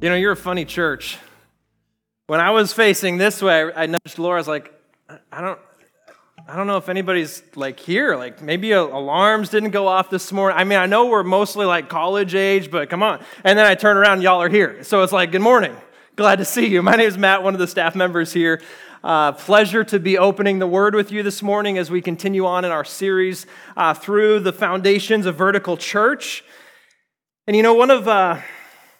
You know, you're a funny church. When I was facing this way, I nudged Laura. I was like, I don't, I don't know if anybody's like here. Like maybe alarms didn't go off this morning. I mean, I know we're mostly like college age, but come on. And then I turn around, y'all are here. So it's like, good morning. Glad to see you. My name is Matt, one of the staff members here. Uh, pleasure to be opening the word with you this morning as we continue on in our series uh, through the foundations of vertical church. And you know, one of uh,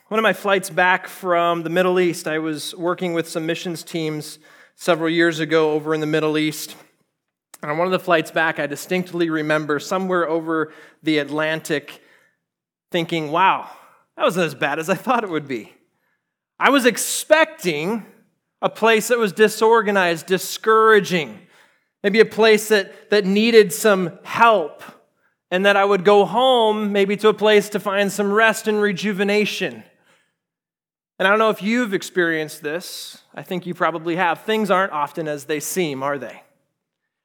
one of my flights back from the Middle East, I was working with some missions teams several years ago over in the Middle East. And on one of the flights back, I distinctly remember somewhere over the Atlantic thinking, wow, that wasn't as bad as I thought it would be. I was expecting a place that was disorganized, discouraging, maybe a place that, that needed some help, and that I would go home, maybe to a place to find some rest and rejuvenation. And I don't know if you've experienced this. I think you probably have. Things aren't often as they seem, are they?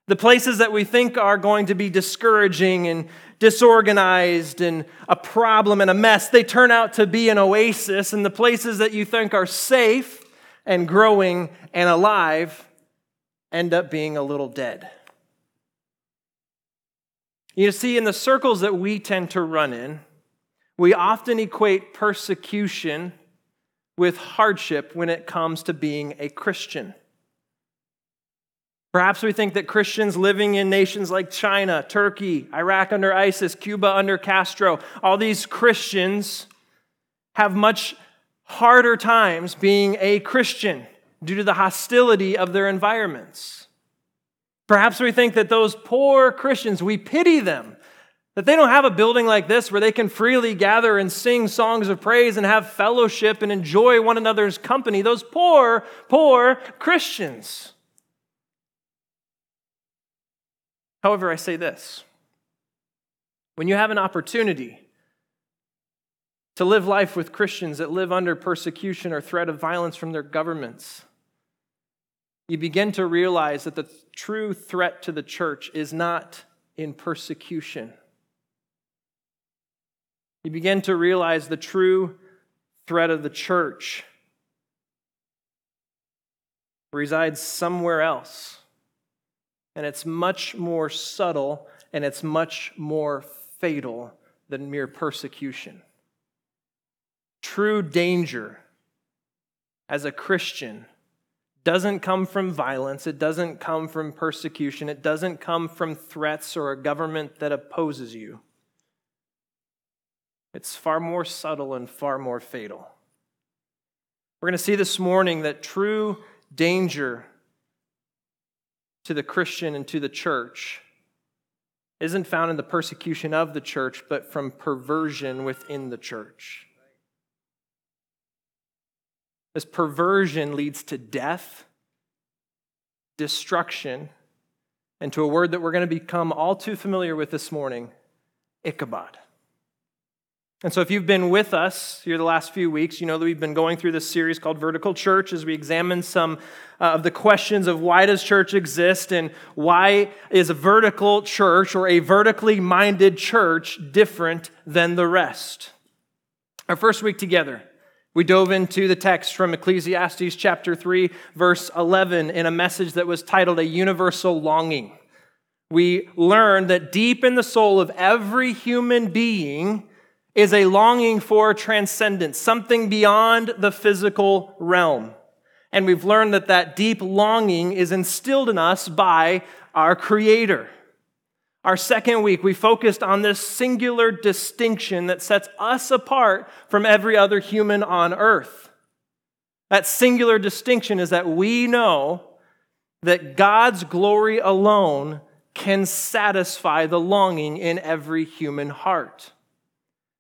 The places that we think are going to be discouraging and disorganized and a problem and a mess, they turn out to be an oasis. And the places that you think are safe and growing and alive end up being a little dead. You see, in the circles that we tend to run in, we often equate persecution with hardship when it comes to being a Christian. Perhaps we think that Christians living in nations like China, Turkey, Iraq under ISIS, Cuba under Castro, all these Christians have much harder times being a Christian due to the hostility of their environments. Perhaps we think that those poor Christians, we pity them that they don't have a building like this where they can freely gather and sing songs of praise and have fellowship and enjoy one another's company. Those poor, poor Christians. However, I say this when you have an opportunity to live life with Christians that live under persecution or threat of violence from their governments, you begin to realize that the true threat to the church is not in persecution you begin to realize the true threat of the church resides somewhere else. And it's much more subtle and it's much more fatal than mere persecution. True danger as a Christian doesn't come from violence, it doesn't come from persecution, it doesn't come from threats or a government that opposes you. It's far more subtle and far more fatal. We're going to see this morning that true danger to the Christian and to the church isn't found in the persecution of the church, but from perversion within the church. This perversion leads to death, destruction, and to a word that we're going to become all too familiar with this morning Ichabod. And so, if you've been with us here the last few weeks, you know that we've been going through this series called Vertical Church as we examine some uh, of the questions of why does church exist and why is a vertical church or a vertically minded church different than the rest. Our first week together, we dove into the text from Ecclesiastes chapter 3, verse 11, in a message that was titled A Universal Longing. We learned that deep in the soul of every human being, is a longing for transcendence, something beyond the physical realm. And we've learned that that deep longing is instilled in us by our Creator. Our second week, we focused on this singular distinction that sets us apart from every other human on earth. That singular distinction is that we know that God's glory alone can satisfy the longing in every human heart.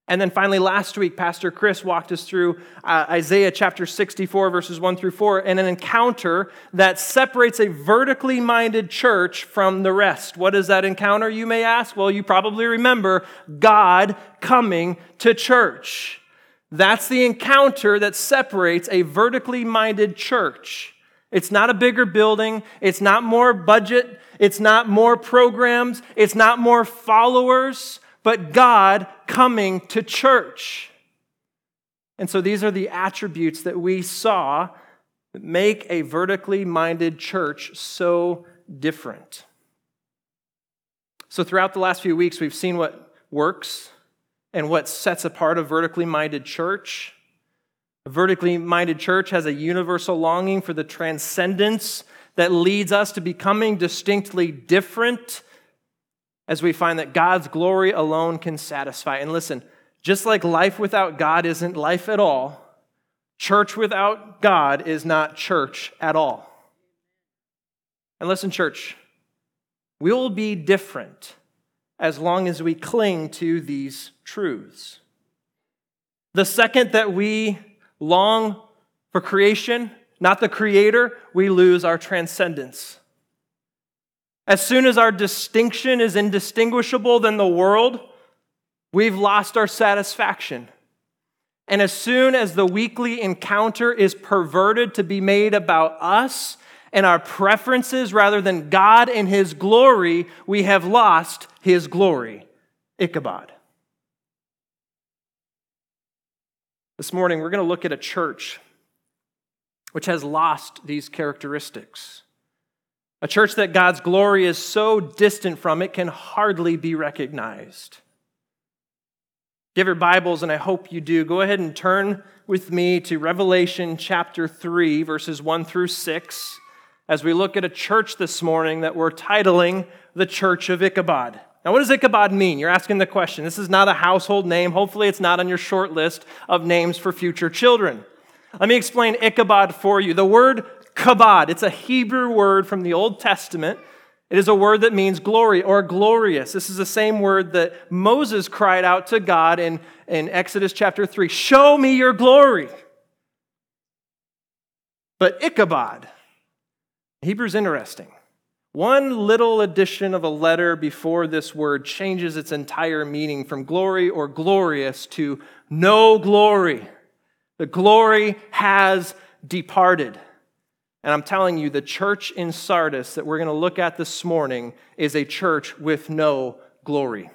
And then finally, last week, Pastor Chris walked us through uh, Isaiah chapter 64, verses 1 through 4, and an encounter that separates a vertically minded church from the rest. What is that encounter, you may ask? Well, you probably remember God coming to church. That's the encounter that separates a vertically minded church. It's not a bigger building. It's not more budget. It's not more programs. It's not more followers but God coming to church. And so these are the attributes that we saw that make a vertically minded church so different. So, throughout the last few weeks, we've seen what works and what sets apart a vertically minded church. A vertically minded church has a universal longing for the transcendence that leads us to becoming distinctly different as we find that God's glory alone can satisfy. And listen, just like life without God isn't life at all, church without God is not church at all. And listen, church, we'll be different as long as we cling to these truths. The second that we long for creation, not the creator, we lose our transcendence. As soon as our distinction is indistinguishable than the world, we've lost our satisfaction. And as soon as the weekly encounter is perverted to be made about us and our preferences rather than God and His glory, we have lost His glory. Ichabod. This morning, we're going to look at a church which has lost these characteristics. A church that God's glory is so distant from, it can hardly be recognized. Give your Bibles, and I hope you do. Go ahead and turn with me to Revelation chapter 3, verses 1 through 6, as we look at a church this morning that we're titling the Church of Ichabod. Now, what does Ichabod mean? You're asking the question. This is not a household name. Hopefully, it's not on your short list of names for future children. Let me explain Ichabod for you. The word kabod, it's a Hebrew word from the Old Testament. It is a word that means glory or glorious. This is the same word that Moses cried out to God in, in Exodus chapter 3 Show me your glory. But Ichabod, Hebrew's interesting. One little addition of a letter before this word changes its entire meaning from glory or glorious to no glory. The glory has departed. And I'm telling you, the church in Sardis that we're going to look at this morning is a church with no glory.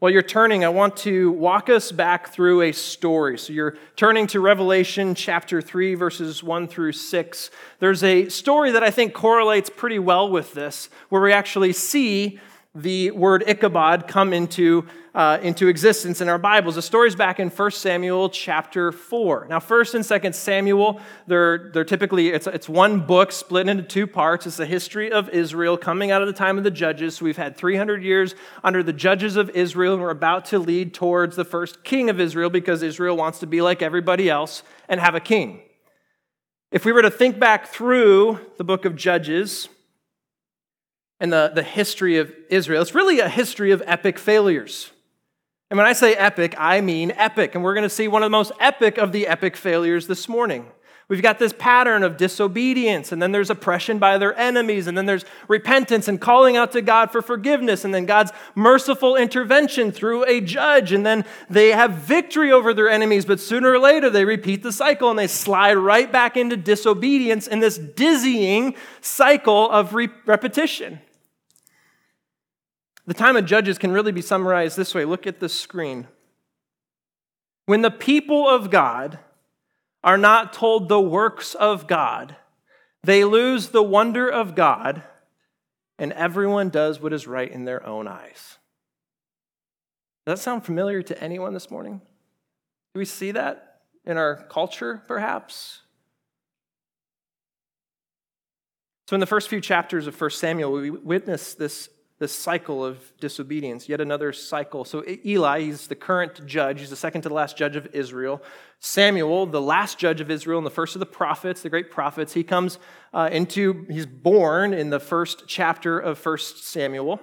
While you're turning, I want to walk us back through a story. So you're turning to Revelation chapter 3, verses 1 through 6. There's a story that I think correlates pretty well with this, where we actually see the word Ichabod come into, uh, into existence in our Bibles. The story's back in 1 Samuel chapter 4. Now, 1st and 2nd Samuel, they're, they're typically, it's, it's one book split into two parts. It's the history of Israel coming out of the time of the judges. So we've had 300 years under the judges of Israel, and we're about to lead towards the first king of Israel because Israel wants to be like everybody else and have a king. If we were to think back through the book of Judges, and the, the history of Israel. It's really a history of epic failures. And when I say epic, I mean epic. And we're going to see one of the most epic of the epic failures this morning. We've got this pattern of disobedience, and then there's oppression by their enemies, and then there's repentance and calling out to God for forgiveness, and then God's merciful intervention through a judge, and then they have victory over their enemies, but sooner or later they repeat the cycle and they slide right back into disobedience in this dizzying cycle of re- repetition. The time of Judges can really be summarized this way look at the screen. When the people of God are not told the works of God, they lose the wonder of God, and everyone does what is right in their own eyes. Does that sound familiar to anyone this morning? Do we see that in our culture, perhaps? So, in the first few chapters of 1 Samuel, we witness this this cycle of disobedience, yet another cycle. So Eli, he's the current judge, he's the second to the last judge of Israel. Samuel, the last judge of Israel and the first of the prophets, the great prophets, he comes uh, into, he's born in the first chapter of First Samuel.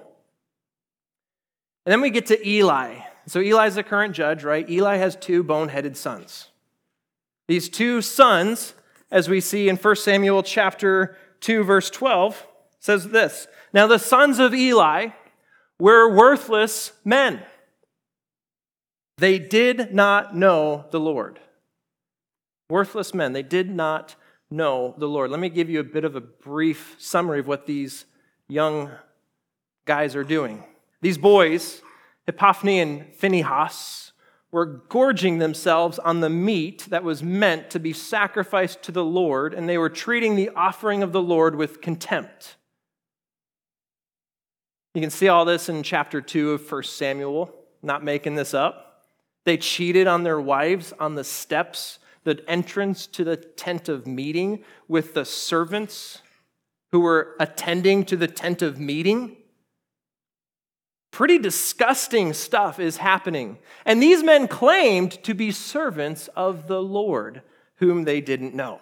And then we get to Eli. So Eli's the current judge, right? Eli has two boneheaded sons. These two sons, as we see in 1 Samuel chapter 2, verse 12, says this now, the sons of Eli were worthless men. They did not know the Lord. Worthless men. They did not know the Lord. Let me give you a bit of a brief summary of what these young guys are doing. These boys, Hophni and Phinehas, were gorging themselves on the meat that was meant to be sacrificed to the Lord, and they were treating the offering of the Lord with contempt. You can see all this in chapter 2 of 1 Samuel, not making this up. They cheated on their wives on the steps, the entrance to the tent of meeting with the servants who were attending to the tent of meeting. Pretty disgusting stuff is happening. And these men claimed to be servants of the Lord, whom they didn't know.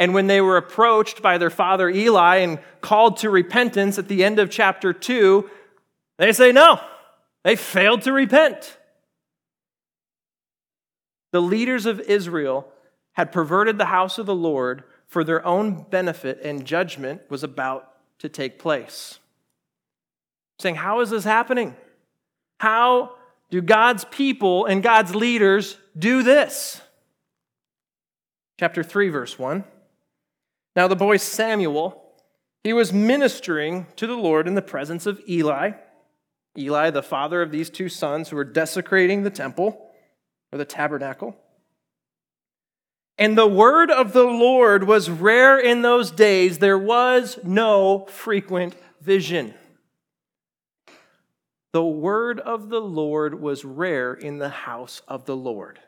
And when they were approached by their father Eli and called to repentance at the end of chapter 2, they say no. They failed to repent. The leaders of Israel had perverted the house of the Lord for their own benefit, and judgment was about to take place saying, How is this happening? How do God's people and God's leaders do this? Chapter 3, verse 1. Now the boy Samuel, he was ministering to the Lord in the presence of Eli. Eli, the father of these two sons who were desecrating the temple or the tabernacle. And the word of the Lord was rare in those days. There was no frequent vision. The word of the Lord was rare in the house of the Lord.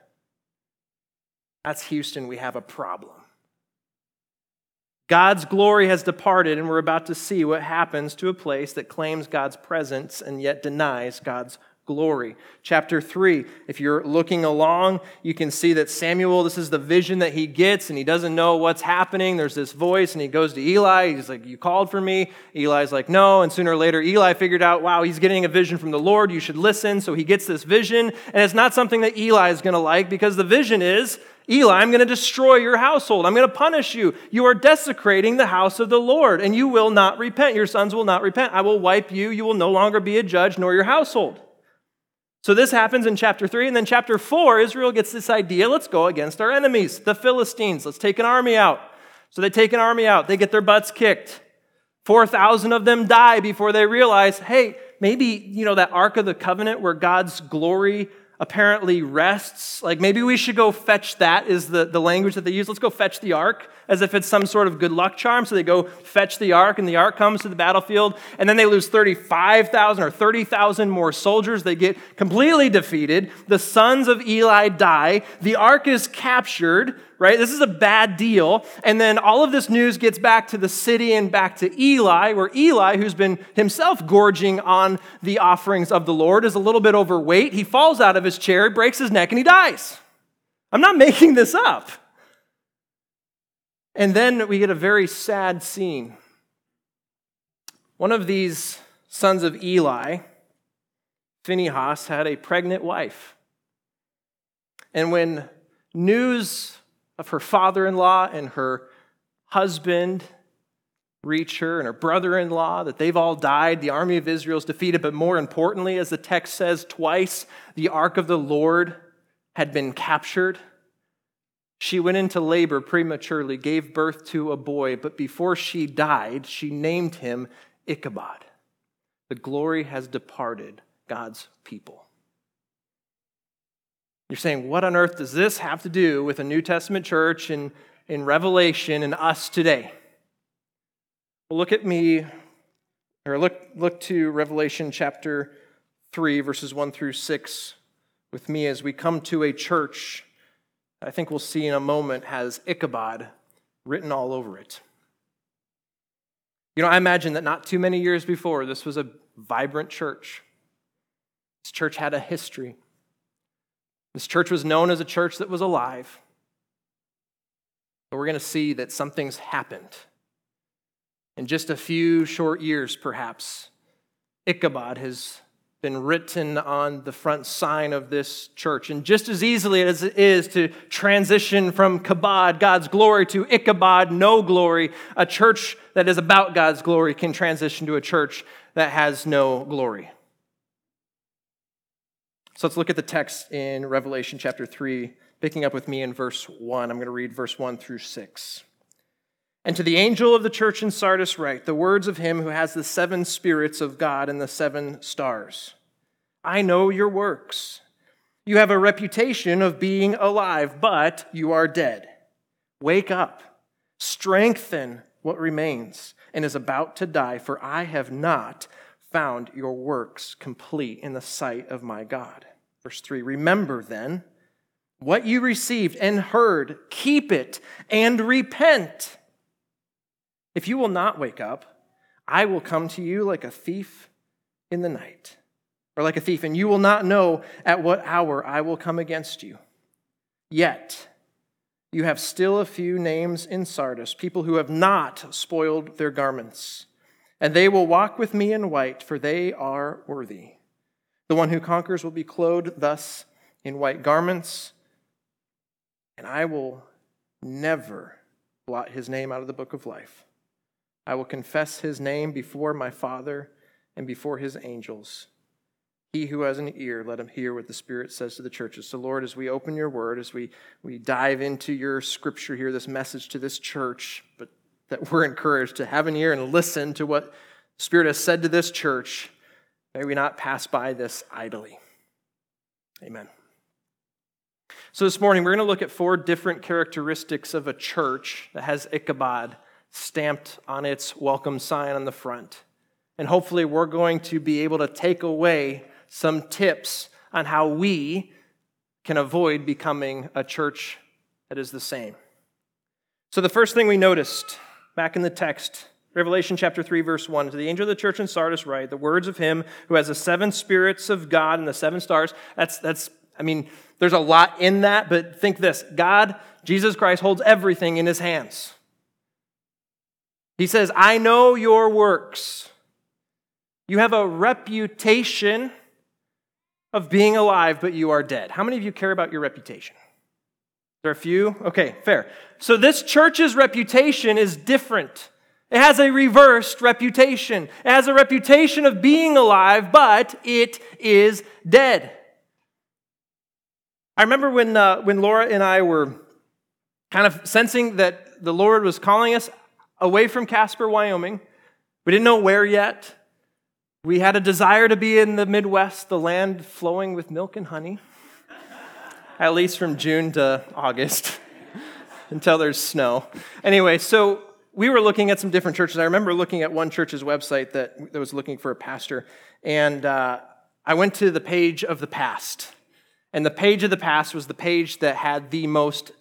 That's Houston, we have a problem. God's glory has departed, and we're about to see what happens to a place that claims God's presence and yet denies God's glory. Chapter 3, if you're looking along, you can see that Samuel, this is the vision that he gets, and he doesn't know what's happening. There's this voice, and he goes to Eli. He's like, You called for me? Eli's like, No. And sooner or later, Eli figured out, Wow, he's getting a vision from the Lord. You should listen. So he gets this vision, and it's not something that Eli is going to like because the vision is, Eli, I'm going to destroy your household. I'm going to punish you. You are desecrating the house of the Lord, and you will not repent. Your sons will not repent. I will wipe you. You will no longer be a judge, nor your household. So this happens in chapter 3. And then chapter 4, Israel gets this idea let's go against our enemies, the Philistines. Let's take an army out. So they take an army out, they get their butts kicked. 4,000 of them die before they realize hey, maybe, you know, that Ark of the Covenant where God's glory apparently rests. Like maybe we should go fetch that, is the, the language that they use. Let's go fetch the ark as if it's some sort of good luck charm. So they go fetch the ark, and the ark comes to the battlefield, and then they lose 35,000 or 30,000 more soldiers. They get completely defeated. The sons of Eli die. The ark is captured right? This is a bad deal. And then all of this news gets back to the city and back to Eli, where Eli, who's been himself gorging on the offerings of the Lord, is a little bit overweight. He falls out of his chair, breaks his neck, and he dies. I'm not making this up. And then we get a very sad scene. One of these sons of Eli, Phinehas, had a pregnant wife. And when news of her father in law and her husband reach her and her brother in law, that they've all died. The army of Israel is defeated. But more importantly, as the text says twice, the ark of the Lord had been captured. She went into labor prematurely, gave birth to a boy, but before she died, she named him Ichabod. The glory has departed God's people. You're saying, what on earth does this have to do with a New Testament church and in Revelation and us today? Well, look at me, or look, look to Revelation chapter 3, verses 1 through 6 with me as we come to a church I think we'll see in a moment has Ichabod written all over it. You know, I imagine that not too many years before, this was a vibrant church. This church had a history. This church was known as a church that was alive. But we're going to see that something's happened. In just a few short years, perhaps, Ichabod has been written on the front sign of this church. And just as easily as it is to transition from Kabod, God's glory, to Ichabod, no glory, a church that is about God's glory can transition to a church that has no glory. So let's look at the text in Revelation chapter 3, picking up with me in verse 1. I'm going to read verse 1 through 6. And to the angel of the church in Sardis, write the words of him who has the seven spirits of God and the seven stars. I know your works, You have a reputation of being alive, but you are dead. Wake up, strengthen what remains and is about to die, for I have not found your works complete in the sight of my God. Verse 3 Remember then what you received and heard, keep it and repent. If you will not wake up, I will come to you like a thief in the night, or like a thief, and you will not know at what hour I will come against you. Yet, you have still a few names in Sardis, people who have not spoiled their garments, and they will walk with me in white, for they are worthy. The one who conquers will be clothed thus in white garments, and I will never blot his name out of the book of life. I will confess his name before my Father and before his angels. He who has an ear, let him hear what the Spirit says to the churches. So, Lord, as we open your word, as we, we dive into your scripture here, this message to this church, but that we're encouraged to have an ear and listen to what Spirit has said to this church, may we not pass by this idly. Amen. So, this morning, we're going to look at four different characteristics of a church that has Ichabod stamped on its welcome sign on the front. And hopefully, we're going to be able to take away some tips on how we can avoid becoming a church that is the same. So, the first thing we noticed back in the text, Revelation chapter 3, verse 1, to the angel of the church in Sardis, write the words of him who has the seven spirits of God and the seven stars. That's, that's, I mean, there's a lot in that, but think this God, Jesus Christ, holds everything in his hands. He says, I know your works. You have a reputation of being alive, but you are dead. How many of you care about your reputation? There are a few? Okay, fair. So this church's reputation is different. It has a reversed reputation. It has a reputation of being alive, but it is dead. I remember when, uh, when Laura and I were kind of sensing that the Lord was calling us away from Casper, Wyoming. We didn't know where yet. We had a desire to be in the Midwest, the land flowing with milk and honey, at least from June to August until there's snow. Anyway, so we were looking at some different churches. I remember looking at one church's website that, that was looking for a pastor, and uh, I went to the page of the past. And the page of the past was the page that had the most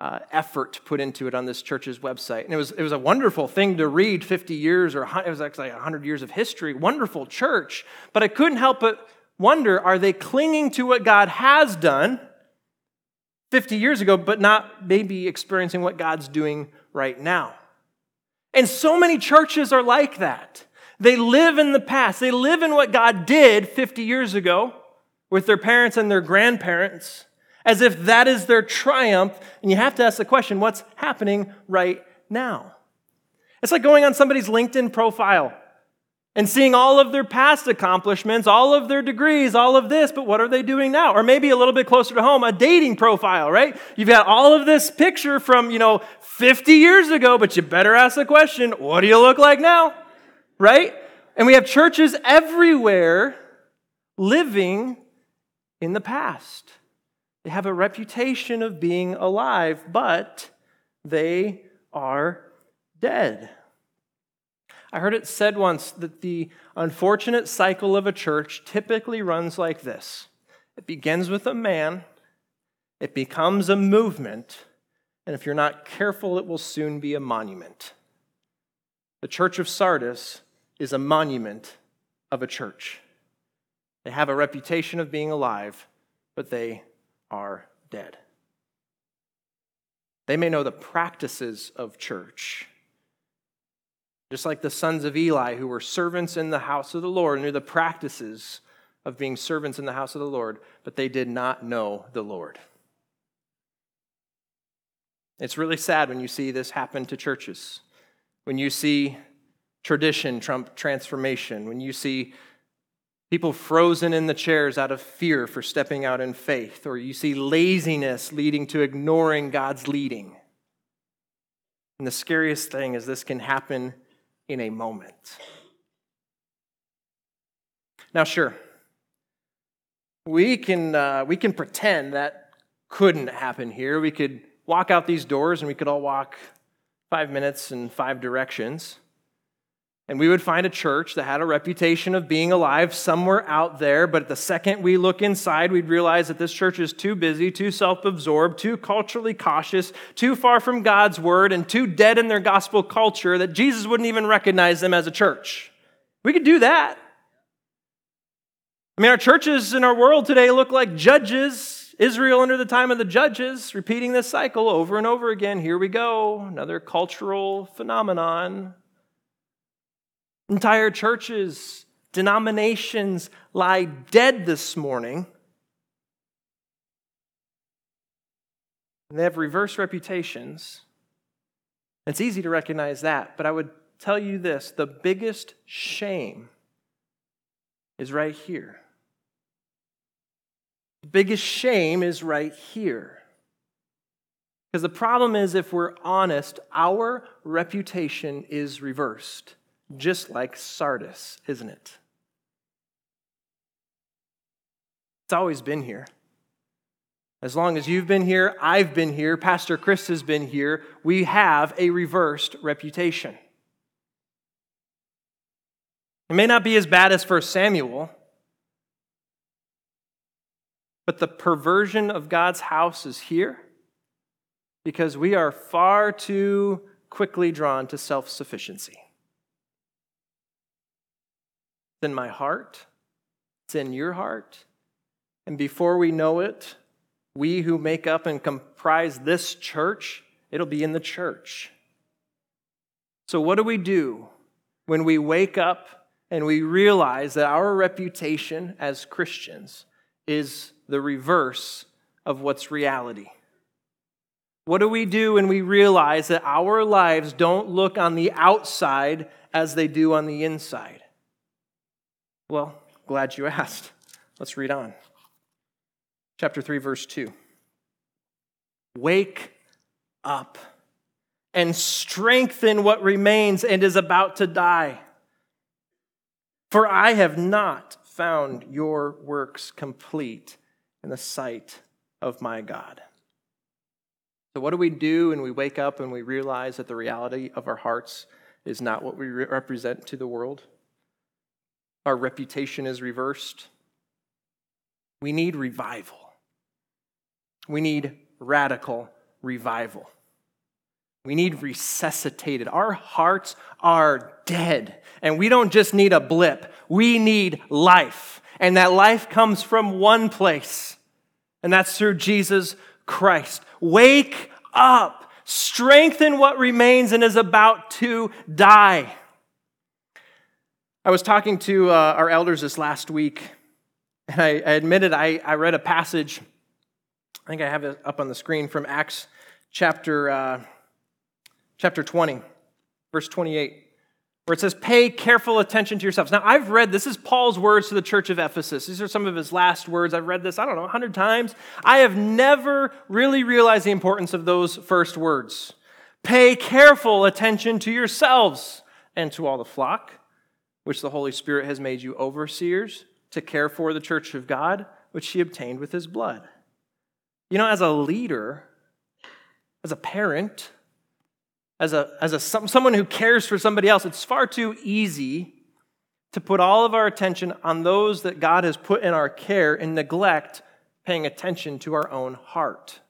uh, effort put into it on this church's website. And it was, it was a wonderful thing to read 50 years, or it was actually 100 years of history. Wonderful church. But I couldn't help but wonder are they clinging to what God has done 50 years ago, but not maybe experiencing what God's doing right now? And so many churches are like that. They live in the past, they live in what God did 50 years ago with their parents and their grandparents as if that is their triumph. And you have to ask the question what's happening right now? It's like going on somebody's LinkedIn profile and seeing all of their past accomplishments, all of their degrees, all of this, but what are they doing now? Or maybe a little bit closer to home, a dating profile, right? You've got all of this picture from, you know, 50 years ago, but you better ask the question, what do you look like now? Right? And we have churches everywhere living in the past. They have a reputation of being alive, but they are dead. I heard it said once that the unfortunate cycle of a church typically runs like this it begins with a man, it becomes a movement, and if you're not careful, it will soon be a monument. The church of Sardis is a monument of a church. They have a reputation of being alive, but they are dead. They may know the practices of church. Just like the sons of Eli, who were servants in the house of the Lord, knew the practices of being servants in the house of the Lord, but they did not know the Lord. It's really sad when you see this happen to churches. When you see tradition trump transformation, when you see People frozen in the chairs out of fear for stepping out in faith, or you see laziness leading to ignoring God's leading. And the scariest thing is this can happen in a moment. Now, sure, we can, uh, we can pretend that couldn't happen here. We could walk out these doors and we could all walk five minutes in five directions. And we would find a church that had a reputation of being alive somewhere out there, but the second we look inside, we'd realize that this church is too busy, too self absorbed, too culturally cautious, too far from God's word, and too dead in their gospel culture that Jesus wouldn't even recognize them as a church. We could do that. I mean, our churches in our world today look like judges, Israel under the time of the judges, repeating this cycle over and over again. Here we go, another cultural phenomenon. Entire churches, denominations lie dead this morning. They have reverse reputations. It's easy to recognize that, but I would tell you this the biggest shame is right here. The biggest shame is right here. Because the problem is, if we're honest, our reputation is reversed just like Sardis, isn't it? It's always been here. As long as you've been here, I've been here, Pastor Chris has been here, we have a reversed reputation. It may not be as bad as 1 Samuel, but the perversion of God's house is here because we are far too quickly drawn to self sufficiency. It's in my heart, it's in your heart. And before we know it, we who make up and comprise this church, it'll be in the church. So, what do we do when we wake up and we realize that our reputation as Christians is the reverse of what's reality? What do we do when we realize that our lives don't look on the outside as they do on the inside? Well, glad you asked. Let's read on. Chapter 3, verse 2. Wake up and strengthen what remains and is about to die. For I have not found your works complete in the sight of my God. So, what do we do when we wake up and we realize that the reality of our hearts is not what we represent to the world? Our reputation is reversed. We need revival. We need radical revival. We need resuscitated. Our hearts are dead. And we don't just need a blip, we need life. And that life comes from one place, and that's through Jesus Christ. Wake up, strengthen what remains and is about to die. I was talking to uh, our elders this last week, and I, I admitted I, I, read a passage. I think I have it up on the screen from Acts chapter, uh, chapter 20, verse 28, where it says, Pay careful attention to yourselves. Now, I've read this is Paul's words to the church of Ephesus. These are some of his last words. I've read this, I don't know, 100 times. I have never really realized the importance of those first words. Pay careful attention to yourselves and to all the flock which the Holy Spirit has made you overseers to care for the church of God, which he obtained with his blood. You know, as a leader, as a parent, as, a, as a, someone who cares for somebody else, it's far too easy to put all of our attention on those that God has put in our care and neglect paying attention to our own heart.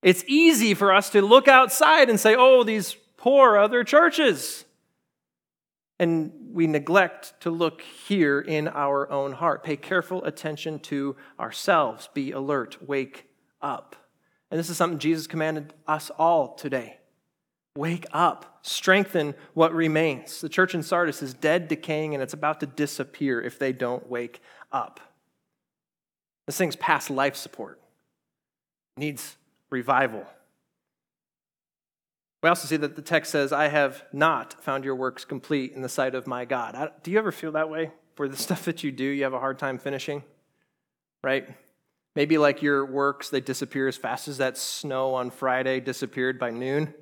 It's easy for us to look outside and say, oh, these poor other churches and we neglect to look here in our own heart. Pay careful attention to ourselves. Be alert. Wake up. And this is something Jesus commanded us all today. Wake up. Strengthen what remains. The church in Sardis is dead, decaying, and it's about to disappear if they don't wake up. This thing's past life support, it needs revival. We also see that the text says, I have not found your works complete in the sight of my God. Do you ever feel that way? For the stuff that you do, you have a hard time finishing? Right? Maybe like your works, they disappear as fast as that snow on Friday disappeared by noon.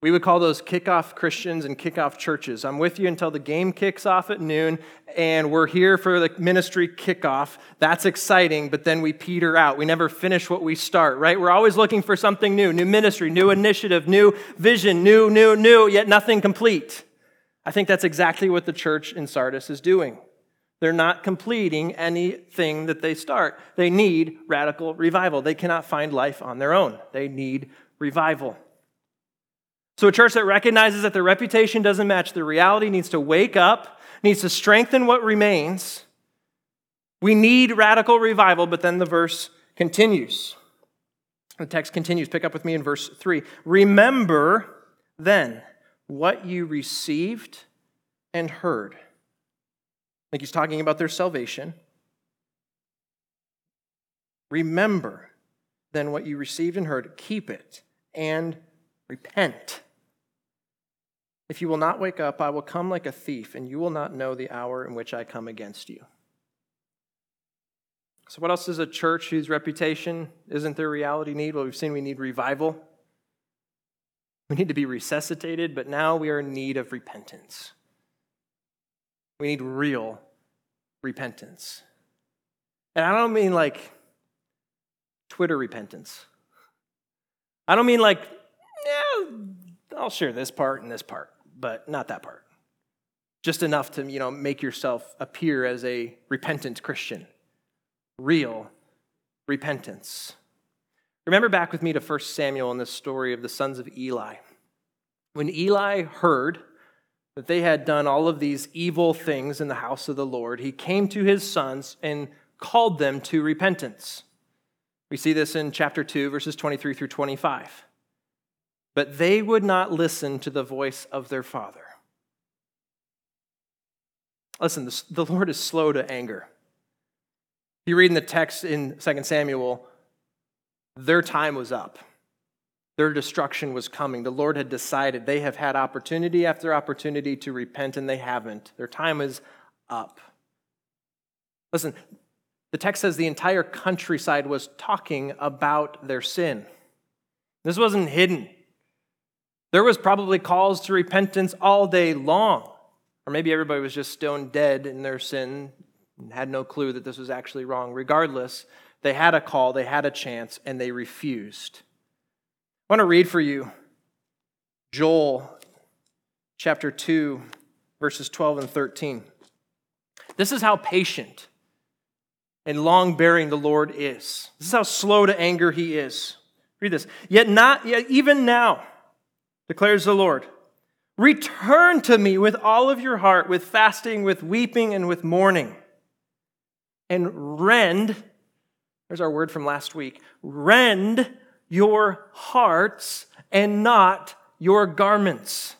We would call those kickoff Christians and kickoff churches. I'm with you until the game kicks off at noon, and we're here for the ministry kickoff. That's exciting, but then we peter out. We never finish what we start, right? We're always looking for something new new ministry, new initiative, new vision, new, new, new, yet nothing complete. I think that's exactly what the church in Sardis is doing. They're not completing anything that they start. They need radical revival. They cannot find life on their own, they need revival. So, a church that recognizes that their reputation doesn't match the reality needs to wake up, needs to strengthen what remains. We need radical revival, but then the verse continues. The text continues. Pick up with me in verse 3. Remember then what you received and heard. Like he's talking about their salvation. Remember then what you received and heard, keep it and repent. If you will not wake up, I will come like a thief, and you will not know the hour in which I come against you. So, what else does a church whose reputation isn't their reality need? Well, we've seen we need revival. We need to be resuscitated, but now we are in need of repentance. We need real repentance. And I don't mean like Twitter repentance. I don't mean like, yeah, I'll share this part and this part but not that part. Just enough to, you know, make yourself appear as a repentant Christian. Real repentance. Remember back with me to 1 Samuel in this story of the sons of Eli. When Eli heard that they had done all of these evil things in the house of the Lord, he came to his sons and called them to repentance. We see this in chapter 2, verses 23 through 25. But they would not listen to the voice of their father. Listen, the Lord is slow to anger. You read in the text in 2 Samuel, their time was up. Their destruction was coming. The Lord had decided. They have had opportunity after opportunity to repent, and they haven't. Their time is up. Listen, the text says the entire countryside was talking about their sin. This wasn't hidden. There was probably calls to repentance all day long. Or maybe everybody was just stone dead in their sin and had no clue that this was actually wrong. Regardless, they had a call, they had a chance, and they refused. I want to read for you Joel chapter 2, verses 12 and 13. This is how patient and long bearing the Lord is. This is how slow to anger he is. Read this. Yet not yet even now declares the Lord. Return to me with all of your heart, with fasting, with weeping, and with mourning. And rend, there's our word from last week, rend your hearts and not your garments.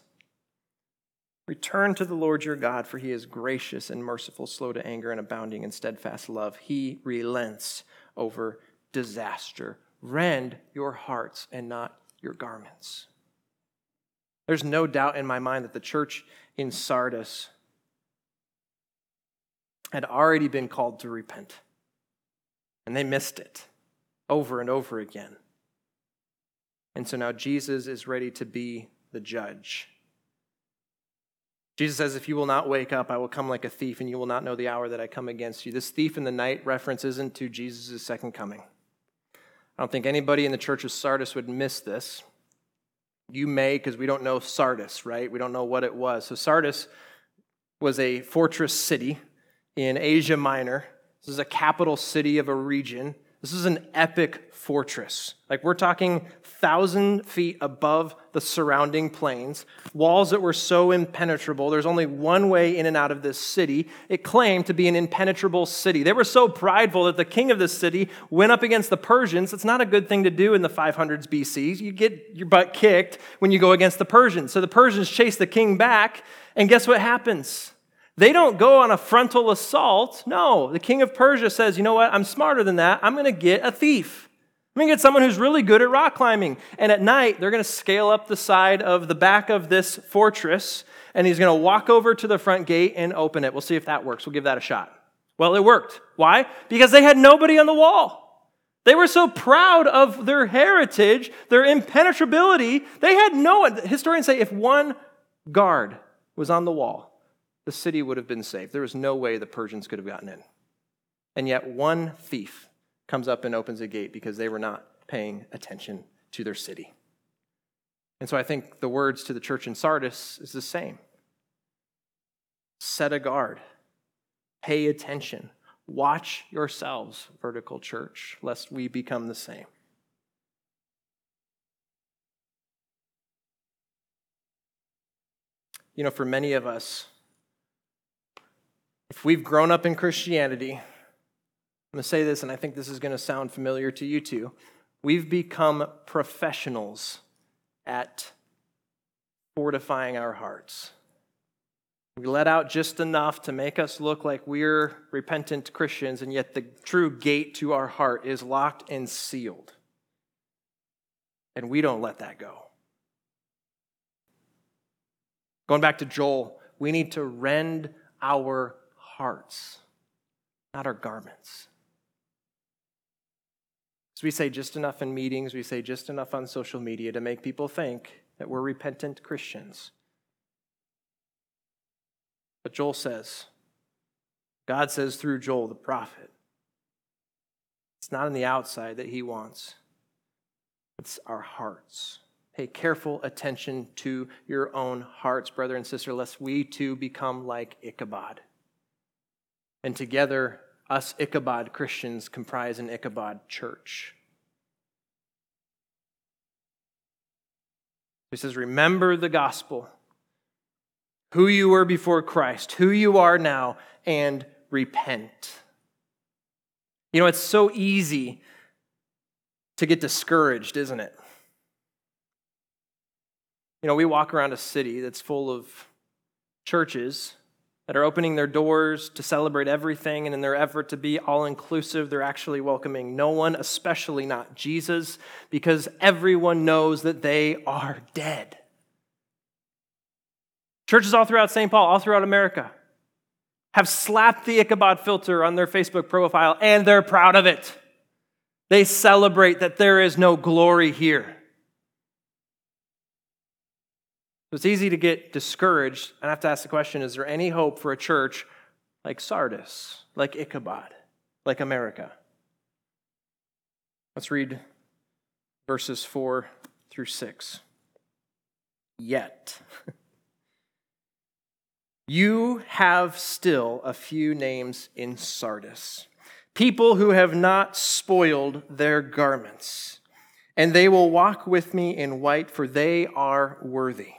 Return to the Lord your God, for he is gracious and merciful, slow to anger, and abounding in steadfast love. He relents over disaster. Rend your hearts and not your garments. There's no doubt in my mind that the church in Sardis had already been called to repent, and they missed it over and over again. And so now Jesus is ready to be the judge. Jesus says, If you will not wake up, I will come like a thief, and you will not know the hour that I come against you. This thief in the night reference isn't to Jesus' second coming. I don't think anybody in the church of Sardis would miss this. You may, because we don't know Sardis, right? We don't know what it was. So, Sardis was a fortress city in Asia Minor. This is a capital city of a region. This is an epic fortress. Like we're talking thousand feet above the surrounding plains, walls that were so impenetrable. There's only one way in and out of this city. It claimed to be an impenetrable city. They were so prideful that the king of this city went up against the Persians. It's not a good thing to do in the 500s BC. You get your butt kicked when you go against the Persians. So the Persians chase the king back, and guess what happens? They don't go on a frontal assault. No, the king of Persia says, you know what? I'm smarter than that. I'm going to get a thief. I'm going to get someone who's really good at rock climbing. And at night, they're going to scale up the side of the back of this fortress, and he's going to walk over to the front gate and open it. We'll see if that works. We'll give that a shot. Well, it worked. Why? Because they had nobody on the wall. They were so proud of their heritage, their impenetrability. They had no, historians say if one guard was on the wall, the city would have been safe. There was no way the Persians could have gotten in. And yet, one thief comes up and opens a gate because they were not paying attention to their city. And so I think the words to the church in Sardis is the same set a guard, pay attention, watch yourselves, vertical church, lest we become the same. You know, for many of us, if we've grown up in Christianity, I'm going to say this, and I think this is going to sound familiar to you too. We've become professionals at fortifying our hearts. We let out just enough to make us look like we're repentant Christians, and yet the true gate to our heart is locked and sealed. And we don't let that go. Going back to Joel, we need to rend our hearts, not our garments. So we say just enough in meetings, we say just enough on social media to make people think that we're repentant Christians. But Joel says, God says through Joel the prophet, it's not on the outside that he wants, it's our hearts. Pay careful attention to your own hearts, brother and sister, lest we too become like Ichabod. And together, us Ichabod Christians comprise an Ichabod church. He says, Remember the gospel, who you were before Christ, who you are now, and repent. You know, it's so easy to get discouraged, isn't it? You know, we walk around a city that's full of churches that are opening their doors to celebrate everything, and in their effort to be all inclusive, they're actually welcoming no one, especially not Jesus, because everyone knows that they are dead. Churches all throughout St. Paul, all throughout America, have slapped the Ichabod filter on their Facebook profile, and they're proud of it. They celebrate that there is no glory here. It's easy to get discouraged. And I have to ask the question is there any hope for a church like Sardis, like Ichabod, like America? Let's read verses 4 through 6. Yet, you have still a few names in Sardis, people who have not spoiled their garments, and they will walk with me in white, for they are worthy.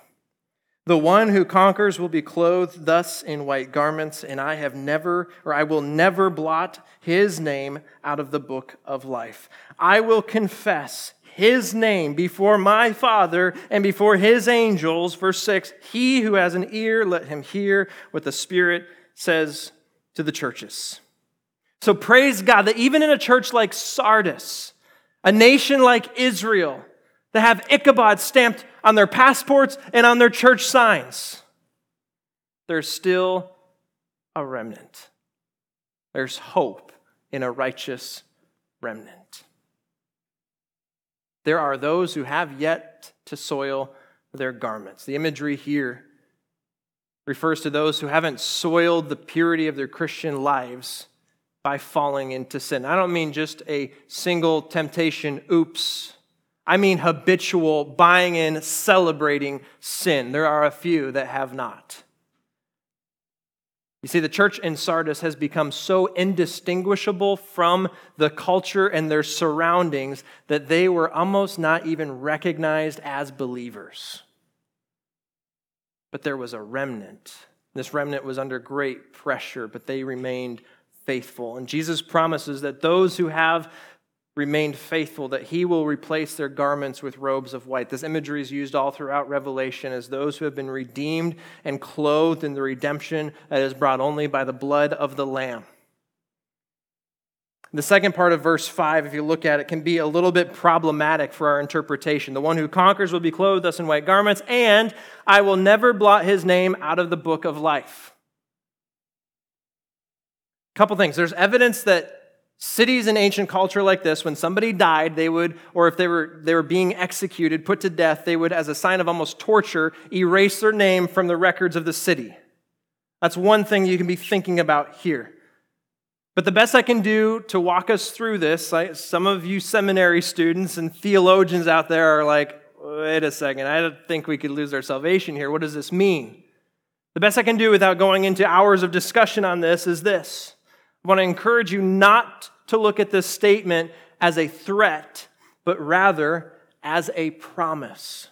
The one who conquers will be clothed thus in white garments, and I have never, or I will never blot his name out of the book of life. I will confess his name before my Father and before his angels. Verse 6 He who has an ear, let him hear what the Spirit says to the churches. So praise God that even in a church like Sardis, a nation like Israel, that have Ichabod stamped on their passports and on their church signs. There's still a remnant. There's hope in a righteous remnant. There are those who have yet to soil their garments. The imagery here refers to those who haven't soiled the purity of their Christian lives by falling into sin. I don't mean just a single temptation, oops, I mean habitual buying in, celebrating sin. There are a few that have not. You see, the church in Sardis has become so indistinguishable from the culture and their surroundings that they were almost not even recognized as believers. But there was a remnant. This remnant was under great pressure, but they remained faithful. And Jesus promises that those who have remained faithful, that he will replace their garments with robes of white. This imagery is used all throughout Revelation as those who have been redeemed and clothed in the redemption that is brought only by the blood of the Lamb. The second part of verse 5, if you look at it, can be a little bit problematic for our interpretation. The one who conquers will be clothed thus in white garments, and I will never blot his name out of the book of life. A couple things. There's evidence that Cities in ancient culture like this, when somebody died, they would, or if they were, they were being executed, put to death, they would, as a sign of almost torture, erase their name from the records of the city. That's one thing you can be thinking about here. But the best I can do to walk us through this, I, some of you seminary students and theologians out there are like, wait a second, I don't think we could lose our salvation here. What does this mean? The best I can do without going into hours of discussion on this is this I want to encourage you not to look at this statement as a threat, but rather as a promise.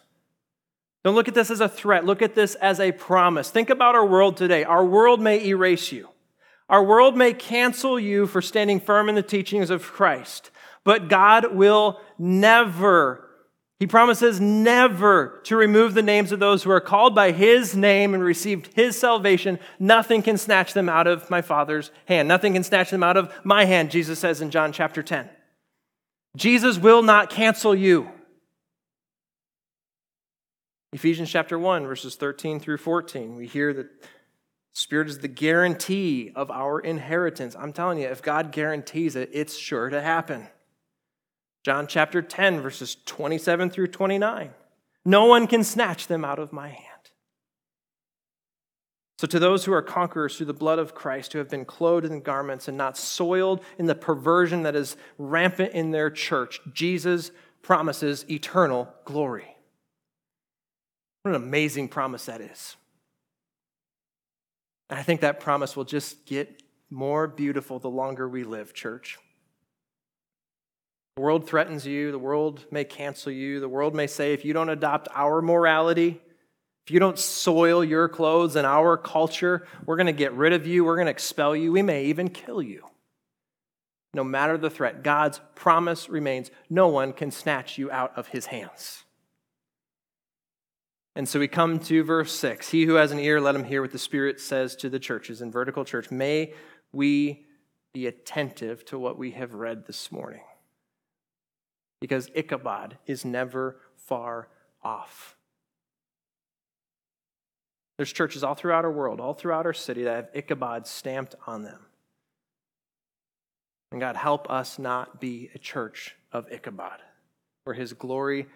Don't look at this as a threat. Look at this as a promise. Think about our world today. Our world may erase you. Our world may cancel you for standing firm in the teachings of Christ, but God will never he promises never to remove the names of those who are called by his name and received his salvation. Nothing can snatch them out of my Father's hand. Nothing can snatch them out of my hand, Jesus says in John chapter 10. Jesus will not cancel you. Ephesians chapter 1, verses 13 through 14, we hear that Spirit is the guarantee of our inheritance. I'm telling you, if God guarantees it, it's sure to happen. John chapter 10, verses 27 through 29. No one can snatch them out of my hand. So, to those who are conquerors through the blood of Christ, who have been clothed in garments and not soiled in the perversion that is rampant in their church, Jesus promises eternal glory. What an amazing promise that is. And I think that promise will just get more beautiful the longer we live, church. The world threatens you. The world may cancel you. The world may say, if you don't adopt our morality, if you don't soil your clothes and our culture, we're going to get rid of you. We're going to expel you. We may even kill you. No matter the threat, God's promise remains no one can snatch you out of his hands. And so we come to verse 6. He who has an ear, let him hear what the Spirit says to the churches in vertical church. May we be attentive to what we have read this morning because Ichabod is never far off. There's churches all throughout our world, all throughout our city that have Ichabod stamped on them. And God, help us not be a church of Ichabod, where his glory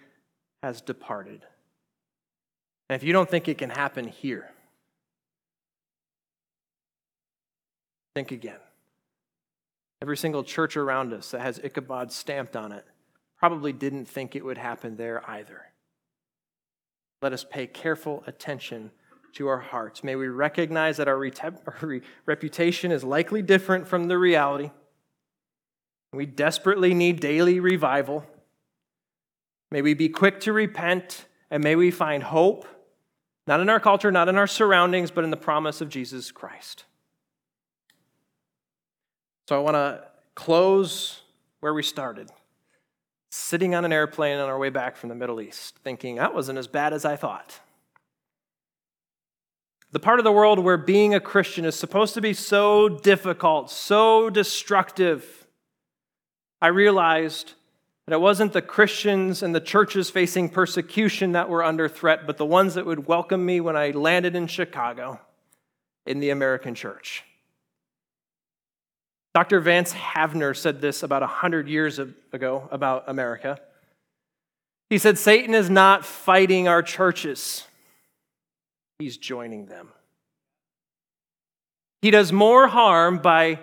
has departed. And if you don't think it can happen here, think again. Every single church around us that has Ichabod stamped on it probably didn't think it would happen there either. Let us pay careful attention to our hearts. May we recognize that our, reputation is likely different from the reality. We desperately need daily revival. May we be quick to repent, and may we find hope, not in our culture, not in our surroundings, but in the promise of Jesus Christ. So I want to close where we started sitting on an airplane on our way back from the Middle East, thinking that wasn't as bad as I thought. The part of the world where being a Christian is supposed to be so difficult, so destructive, I realized that it wasn't the Christians and the churches facing persecution that were under threat, but the ones that would welcome me when I landed in Chicago in the American church. Dr. Vance Havner said this about 100 years ago about America. He said, Satan is not fighting our churches, he's joining them. He does more harm by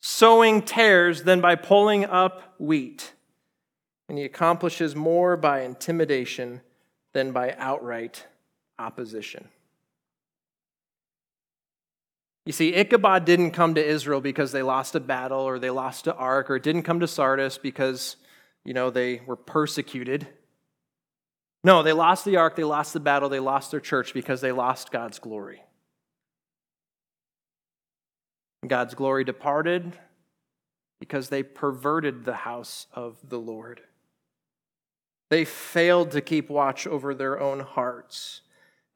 sowing tares than by pulling up wheat. And he accomplishes more by intimidation than by outright opposition. You see, Ichabod didn't come to Israel because they lost a battle or they lost an ark, or it didn't come to Sardis because, you know, they were persecuted. No, they lost the ark, they lost the battle, they lost their church because they lost God's glory. God's glory departed because they perverted the house of the Lord. They failed to keep watch over their own hearts.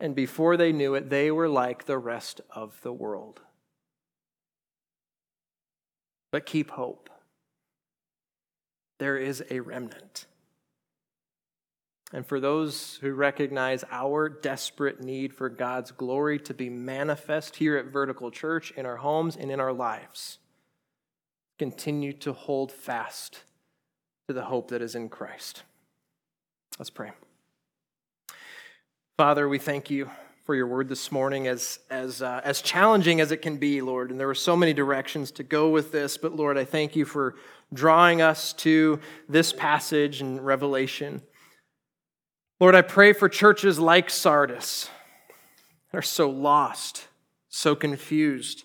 And before they knew it, they were like the rest of the world. But keep hope. There is a remnant. And for those who recognize our desperate need for God's glory to be manifest here at Vertical Church, in our homes, and in our lives, continue to hold fast to the hope that is in Christ. Let's pray. Father, we thank you for your word this morning, as, as, uh, as challenging as it can be, Lord. And there were so many directions to go with this, but Lord, I thank you for drawing us to this passage in Revelation. Lord, I pray for churches like Sardis that are so lost, so confused